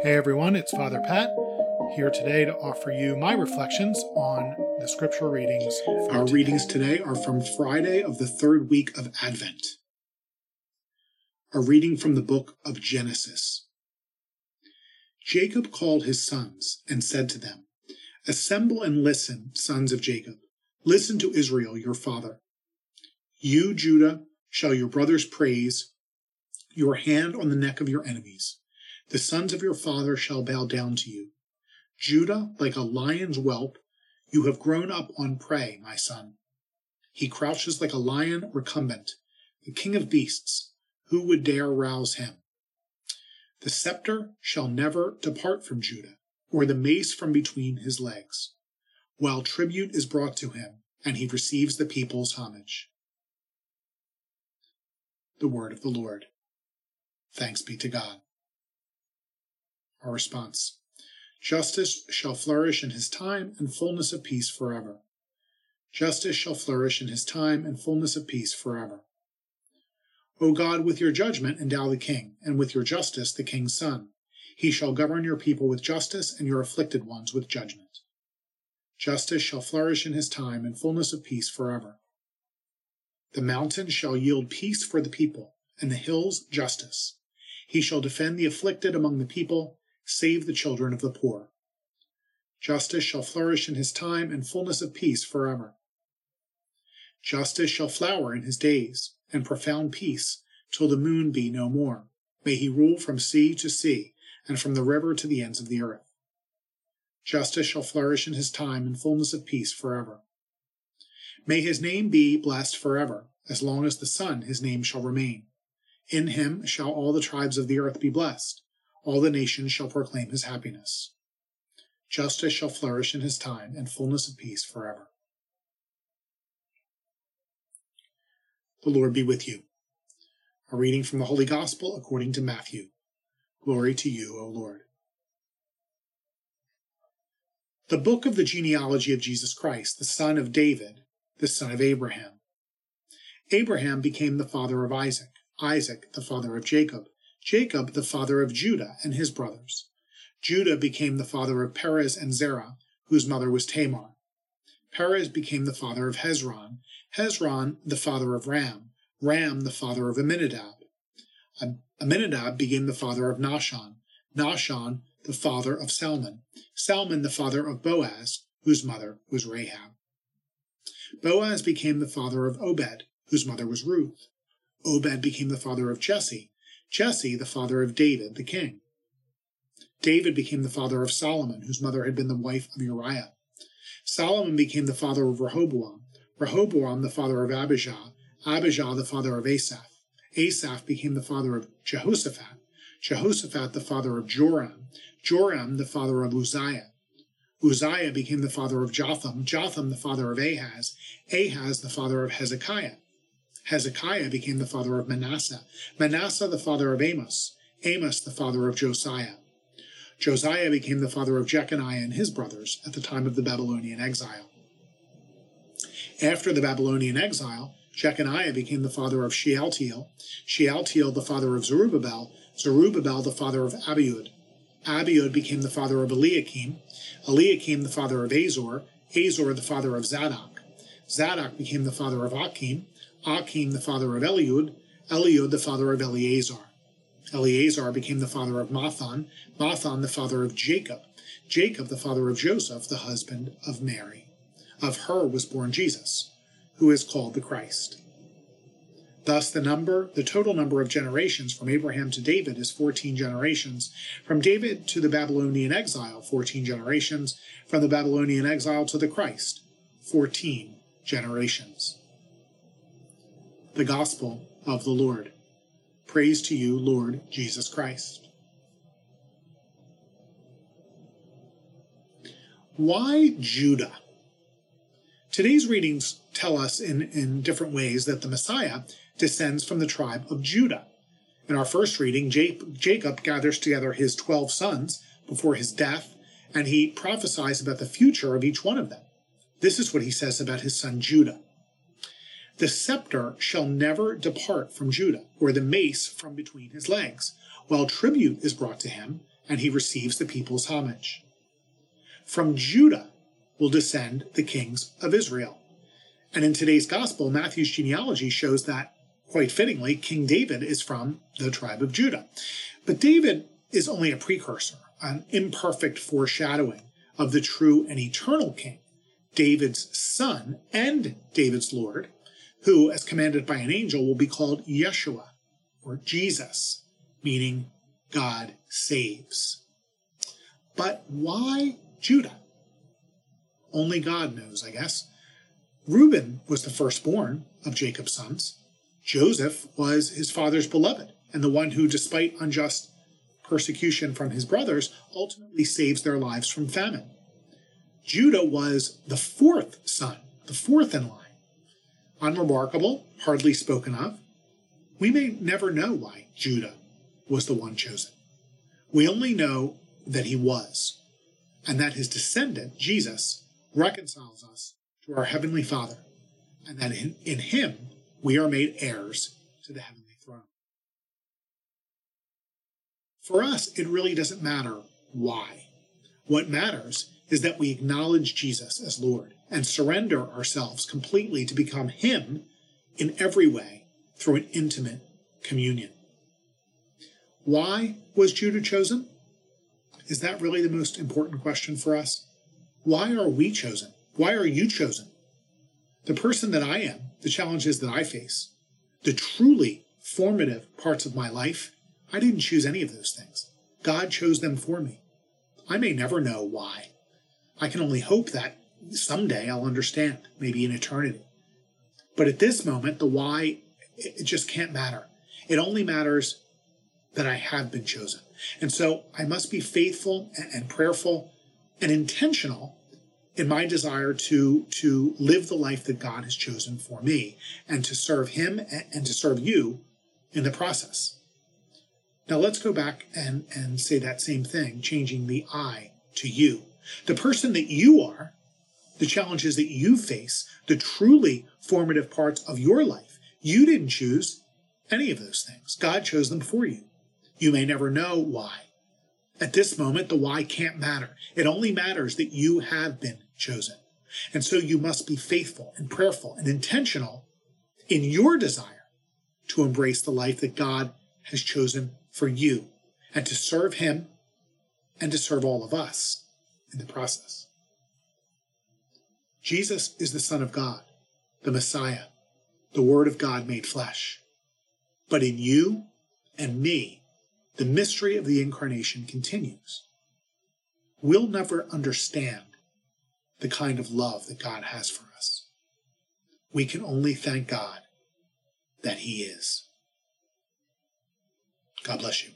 Hey everyone, it's Father Pat here today to offer you my reflections on the scripture readings. Our today. readings today are from Friday of the third week of Advent. A reading from the book of Genesis. Jacob called his sons and said to them, Assemble and listen, sons of Jacob. Listen to Israel, your father. You, Judah, shall your brothers praise, your hand on the neck of your enemies. The sons of your father shall bow down to you. Judah, like a lion's whelp, you have grown up on prey, my son. He crouches like a lion recumbent, the king of beasts. Who would dare rouse him? The scepter shall never depart from Judah, or the mace from between his legs, while tribute is brought to him, and he receives the people's homage. The word of the Lord. Thanks be to God. Our response Justice shall flourish in his time, and fullness of peace forever. Justice shall flourish in his time, and fullness of peace forever. O God, with your judgment endow the king, and with your justice the king's son. He shall govern your people with justice, and your afflicted ones with judgment. Justice shall flourish in his time, and fullness of peace forever. The mountains shall yield peace for the people, and the hills justice. He shall defend the afflicted among the people, save the children of the poor. Justice shall flourish in his time, and fullness of peace forever. Justice shall flower in his days, and profound peace, till the moon be no more. May he rule from sea to sea, and from the river to the ends of the earth. Justice shall flourish in his time, and fullness of peace forever. May his name be blessed forever, as long as the sun his name shall remain. In him shall all the tribes of the earth be blessed, all the nations shall proclaim his happiness. Justice shall flourish in his time, and fullness of peace forever. The Lord be with you. A reading from the Holy Gospel according to Matthew. Glory to you, O Lord. The book of the genealogy of Jesus Christ, the son of David, the son of Abraham. Abraham became the father of Isaac, Isaac the father of Jacob, Jacob the father of Judah and his brothers. Judah became the father of Perez and Zerah, whose mother was Tamar. Perez became the father of Hezron, Hezron the father of Ram, Ram the father of Amminadab. Amminadab became the father of Nahshon, Nahshon the father of Salmon, Salmon the father of Boaz, whose mother was Rahab. Boaz became the father of Obed, whose mother was Ruth. Obed became the father of Jesse, Jesse the father of David the king. David became the father of Solomon, whose mother had been the wife of Uriah. Solomon became the father of Rehoboam, Rehoboam the father of Abijah, Abijah the father of Asaph. Asaph became the father of Jehoshaphat, Jehoshaphat the father of Joram, Joram the father of Uzziah. Uzziah became the father of Jotham, Jotham the father of Ahaz, Ahaz the father of Hezekiah. Hezekiah became the father of Manasseh, Manasseh the father of Amos, Amos the father of Josiah. Josiah became the father of Jeconiah and his brothers at the time of the Babylonian exile. After the Babylonian exile, Jeconiah became the father of Shealtiel, Shealtiel the father of Zerubbabel, Zerubbabel the father of Abiud. Abiud became the father of Eliakim, Eliakim the father of Azor, Azor the father of Zadok. Zadok became the father of Achim, Achim the father of Eliud, Eliud the father of Eleazar. Eleazar became the father of Matthan, Matthan the father of Jacob, Jacob the father of Joseph, the husband of Mary. Of her was born Jesus, who is called the Christ. Thus the number, the total number of generations from Abraham to David is 14 generations, from David to the Babylonian exile 14 generations, from the Babylonian exile to the Christ 14 generations. The Gospel of the Lord. Praise to you, Lord Jesus Christ. Why Judah? Today's readings tell us in, in different ways that the Messiah descends from the tribe of Judah. In our first reading, Jacob gathers together his 12 sons before his death, and he prophesies about the future of each one of them. This is what he says about his son Judah. The scepter shall never depart from Judah, or the mace from between his legs, while tribute is brought to him, and he receives the people's homage. From Judah will descend the kings of Israel. And in today's gospel, Matthew's genealogy shows that, quite fittingly, King David is from the tribe of Judah. But David is only a precursor, an imperfect foreshadowing of the true and eternal king, David's son and David's Lord, who, as commanded by an angel, will be called Yeshua or Jesus, meaning God saves. But why Judah? Only God knows, I guess. Reuben was the firstborn of Jacob's sons. Joseph was his father's beloved, and the one who, despite unjust persecution from his brothers, ultimately saves their lives from famine. Judah was the fourth son, the fourth in line. Unremarkable, hardly spoken of. We may never know why Judah was the one chosen. We only know that he was, and that his descendant, Jesus, reconciles us to our Heavenly Father, and that in, in him we are made heirs to the heavenly throne. For us, it really doesn't matter why. What matters is that we acknowledge Jesus as Lord and surrender ourselves completely to become Him in every way through an intimate communion. Why was Judah chosen? Is that really the most important question for us? Why are we chosen? Why are you chosen? The person that I am, the challenges that I face, the truly formative parts of my life, I didn't choose any of those things. God chose them for me. I may never know why. I can only hope that someday I'll understand, maybe in eternity. But at this moment, the why, it just can't matter. It only matters that I have been chosen. And so I must be faithful and prayerful and intentional in my desire to, to live the life that God has chosen for me and to serve Him and to serve you in the process. Now let's go back and, and say that same thing, changing the I to you. The person that you are, the challenges that you face, the truly formative parts of your life, you didn't choose any of those things. God chose them for you. You may never know why. At this moment, the why can't matter. It only matters that you have been chosen. And so you must be faithful and prayerful and intentional in your desire to embrace the life that God has chosen for you and to serve Him and to serve all of us in the process. Jesus is the Son of God, the Messiah, the Word of God made flesh. But in you and me, the mystery of the incarnation continues. We'll never understand the kind of love that God has for us. We can only thank God that He is. God bless you.